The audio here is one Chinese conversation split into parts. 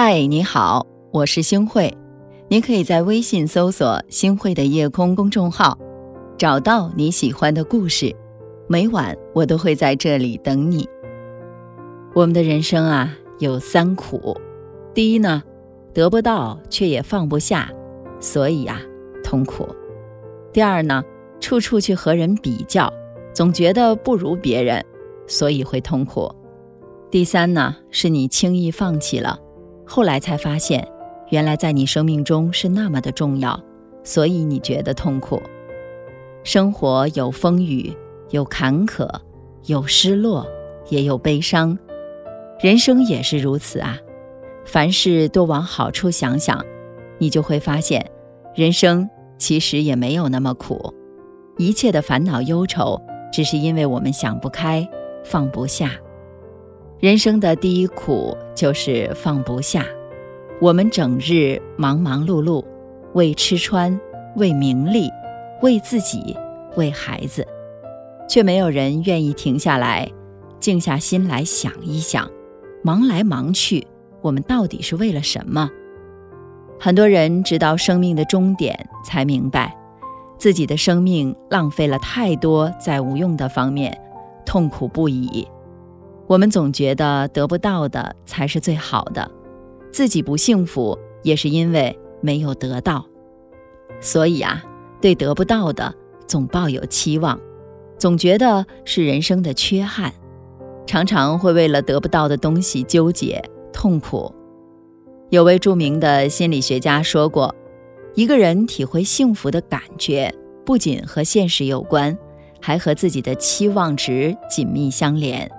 嗨，你好，我是星慧。你可以在微信搜索“星慧的夜空”公众号，找到你喜欢的故事。每晚我都会在这里等你。我们的人生啊，有三苦：第一呢，得不到却也放不下，所以啊，痛苦；第二呢，处处去和人比较，总觉得不如别人，所以会痛苦；第三呢，是你轻易放弃了。后来才发现，原来在你生命中是那么的重要，所以你觉得痛苦。生活有风雨，有坎坷，有失落，也有悲伤，人生也是如此啊。凡事多往好处想想，你就会发现，人生其实也没有那么苦。一切的烦恼忧愁，只是因为我们想不开，放不下。人生的第一苦就是放不下。我们整日忙忙碌碌，为吃穿，为名利，为自己，为孩子，却没有人愿意停下来，静下心来想一想：忙来忙去，我们到底是为了什么？很多人直到生命的终点，才明白自己的生命浪费了太多在无用的方面，痛苦不已。我们总觉得得不到的才是最好的，自己不幸福也是因为没有得到，所以啊，对得不到的总抱有期望，总觉得是人生的缺憾，常常会为了得不到的东西纠结痛苦。有位著名的心理学家说过，一个人体会幸福的感觉，不仅和现实有关，还和自己的期望值紧密相连。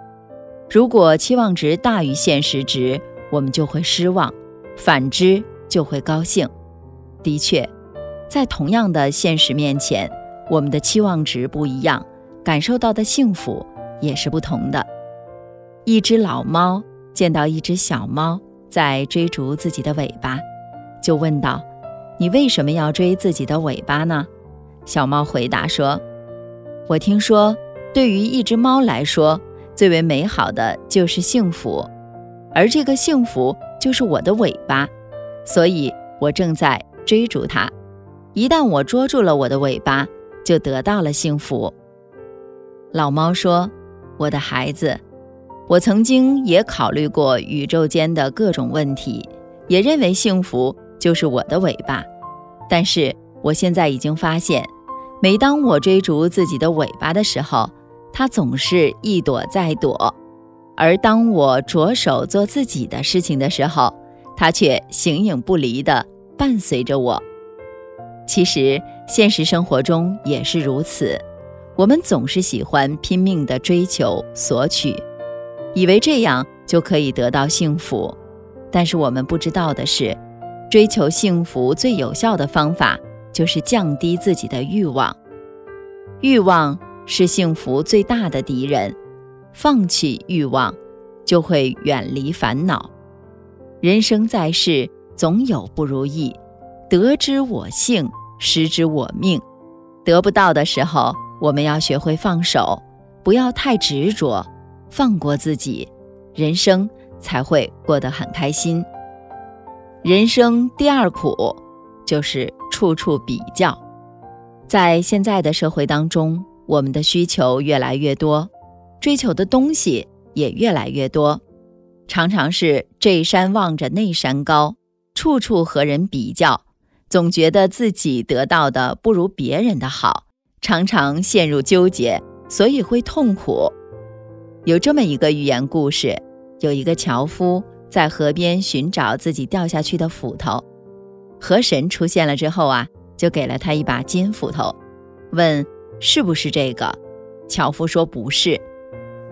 如果期望值大于现实值，我们就会失望；反之就会高兴。的确，在同样的现实面前，我们的期望值不一样，感受到的幸福也是不同的。一只老猫见到一只小猫在追逐自己的尾巴，就问道：“你为什么要追自己的尾巴呢？”小猫回答说：“我听说，对于一只猫来说。”最为美好的就是幸福，而这个幸福就是我的尾巴，所以我正在追逐它。一旦我捉住了我的尾巴，就得到了幸福。老猫说：“我的孩子，我曾经也考虑过宇宙间的各种问题，也认为幸福就是我的尾巴。但是我现在已经发现，每当我追逐自己的尾巴的时候，它总是一躲再躲，而当我着手做自己的事情的时候，它却形影不离地伴随着我。其实现实生活中也是如此，我们总是喜欢拼命地追求索取，以为这样就可以得到幸福。但是我们不知道的是，追求幸福最有效的方法就是降低自己的欲望，欲望。是幸福最大的敌人，放弃欲望，就会远离烦恼。人生在世，总有不如意，得之我幸，失之我命。得不到的时候，我们要学会放手，不要太执着，放过自己，人生才会过得很开心。人生第二苦，就是处处比较。在现在的社会当中。我们的需求越来越多，追求的东西也越来越多，常常是这山望着那山高，处处和人比较，总觉得自己得到的不如别人的好，常常陷入纠结，所以会痛苦。有这么一个寓言故事：有一个樵夫在河边寻找自己掉下去的斧头，河神出现了之后啊，就给了他一把金斧头，问。是不是这个？樵夫说不是。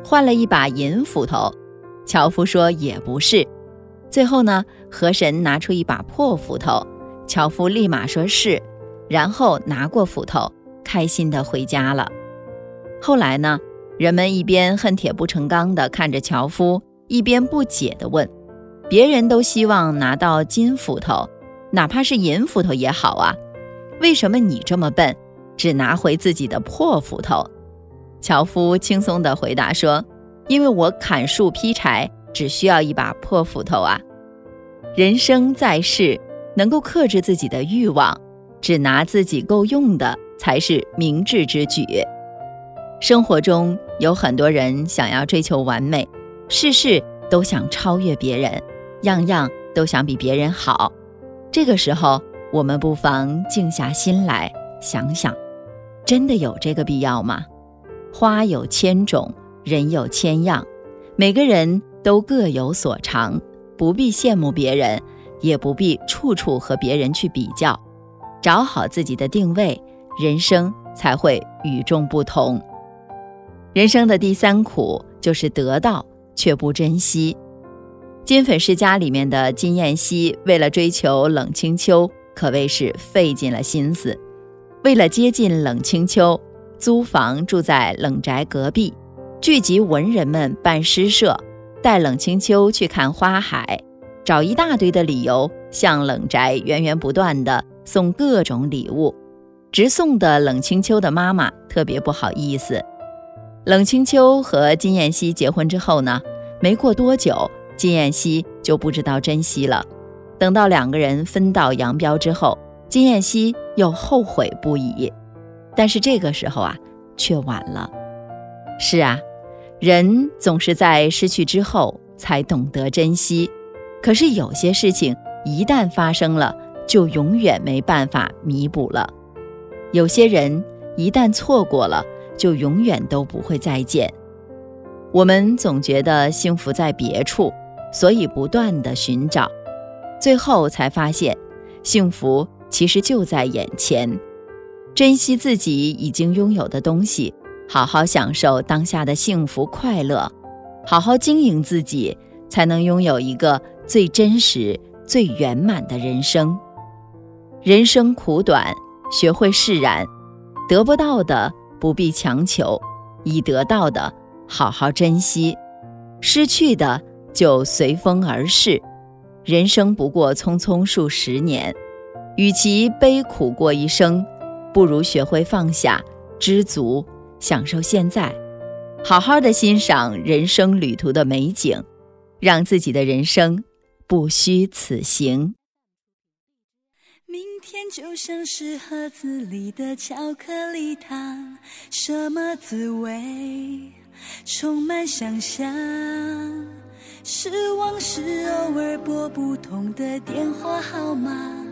换了一把银斧头，樵夫说也不是。最后呢，河神拿出一把破斧头，樵夫立马说是，然后拿过斧头，开心的回家了。后来呢，人们一边恨铁不成钢的看着樵夫，一边不解的问：别人都希望拿到金斧头，哪怕是银斧头也好啊，为什么你这么笨？只拿回自己的破斧头，樵夫轻松地回答说：“因为我砍树劈柴只需要一把破斧头啊。”人生在世，能够克制自己的欲望，只拿自己够用的才是明智之举。生活中有很多人想要追求完美，事事都想超越别人，样样都想比别人好。这个时候，我们不妨静下心来想想，真的有这个必要吗？花有千种，人有千样，每个人都各有所长，不必羡慕别人，也不必处处和别人去比较，找好自己的定位，人生才会与众不同。人生的第三苦就是得到却不珍惜。金粉世家里面的金燕西，为了追求冷清秋，可谓是费尽了心思。为了接近冷清秋，租房住在冷宅隔壁，聚集文人们办诗社，带冷清秋去看花海，找一大堆的理由向冷宅源源不断的送各种礼物，直送的冷清秋的妈妈特别不好意思。冷清秋和金燕西结婚之后呢，没过多久，金燕西就不知道珍惜了。等到两个人分道扬镳之后，金燕西又后悔不已。但是这个时候啊，却晚了。是啊，人总是在失去之后才懂得珍惜。可是有些事情一旦发生了，就永远没办法弥补了。有些人一旦错过了。就永远都不会再见。我们总觉得幸福在别处，所以不断的寻找，最后才发现，幸福其实就在眼前。珍惜自己已经拥有的东西，好好享受当下的幸福快乐，好好经营自己，才能拥有一个最真实、最圆满的人生。人生苦短，学会释然，得不到的。不必强求，已得到的好好珍惜，失去的就随风而逝。人生不过匆匆数十年，与其悲苦过一生，不如学会放下，知足，享受现在，好好的欣赏人生旅途的美景，让自己的人生不虚此行。明天就像是盒子里的巧克力糖，什么滋味？充满想象。失望是偶尔拨不通的电话号码，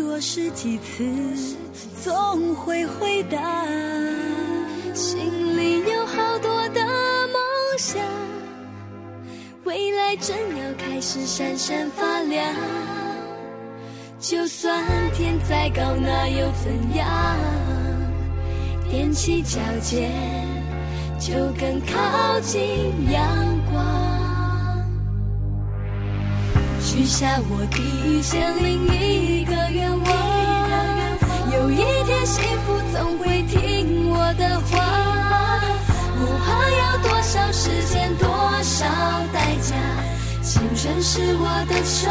多试几次总会回答。心里有好多的梦想，未来正要开始闪闪发亮。就算天再高，那又怎样？踮起脚尖，就更靠近阳光。许下我第一千零一个愿望，有一天幸福总会听我的话。不怕要多少时间，多少代价，青春是我的筹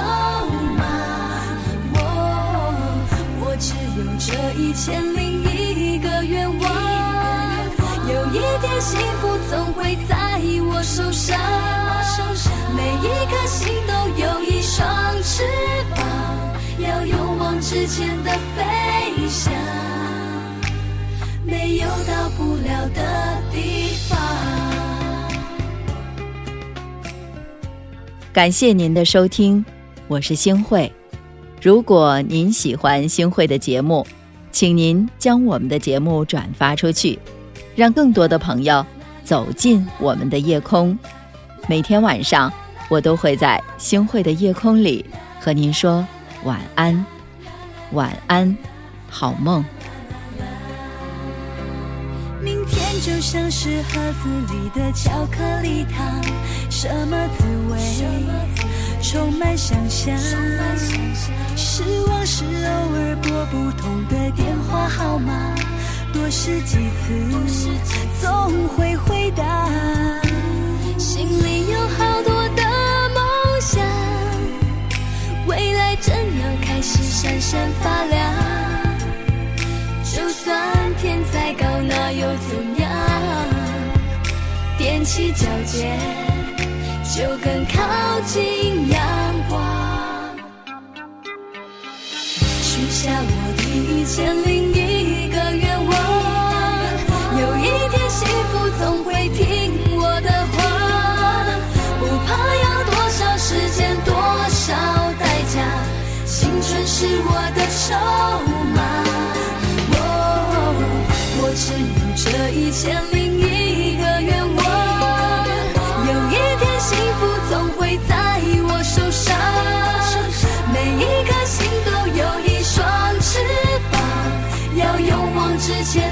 码。我只有这一千零一个愿望，有一天幸福总会在我手上。每一颗心都有一翅膀，要勇往直前的飞翔，没有到不了的地方。感谢您的收听，我是星慧。如果您喜欢星汇的节目，请您将我们的节目转发出去，让更多的朋友走进我们的夜空。每天晚上，我都会在星汇的夜空里和您说晚安，晚安，好梦。明天就像是盒子里的巧克力糖，什么滋味？充满想象，失望是偶尔拨不通的电话号码，多试几次总会回答。心里有未来正要开始闪闪发亮。就算天再高那又怎样？踮起脚尖就更靠近阳光。许下我第一千零是我的筹码。哦，我只有这一千零一个愿望，有一天幸福总会在我手上，每一颗心都有一双翅膀，要勇往直前。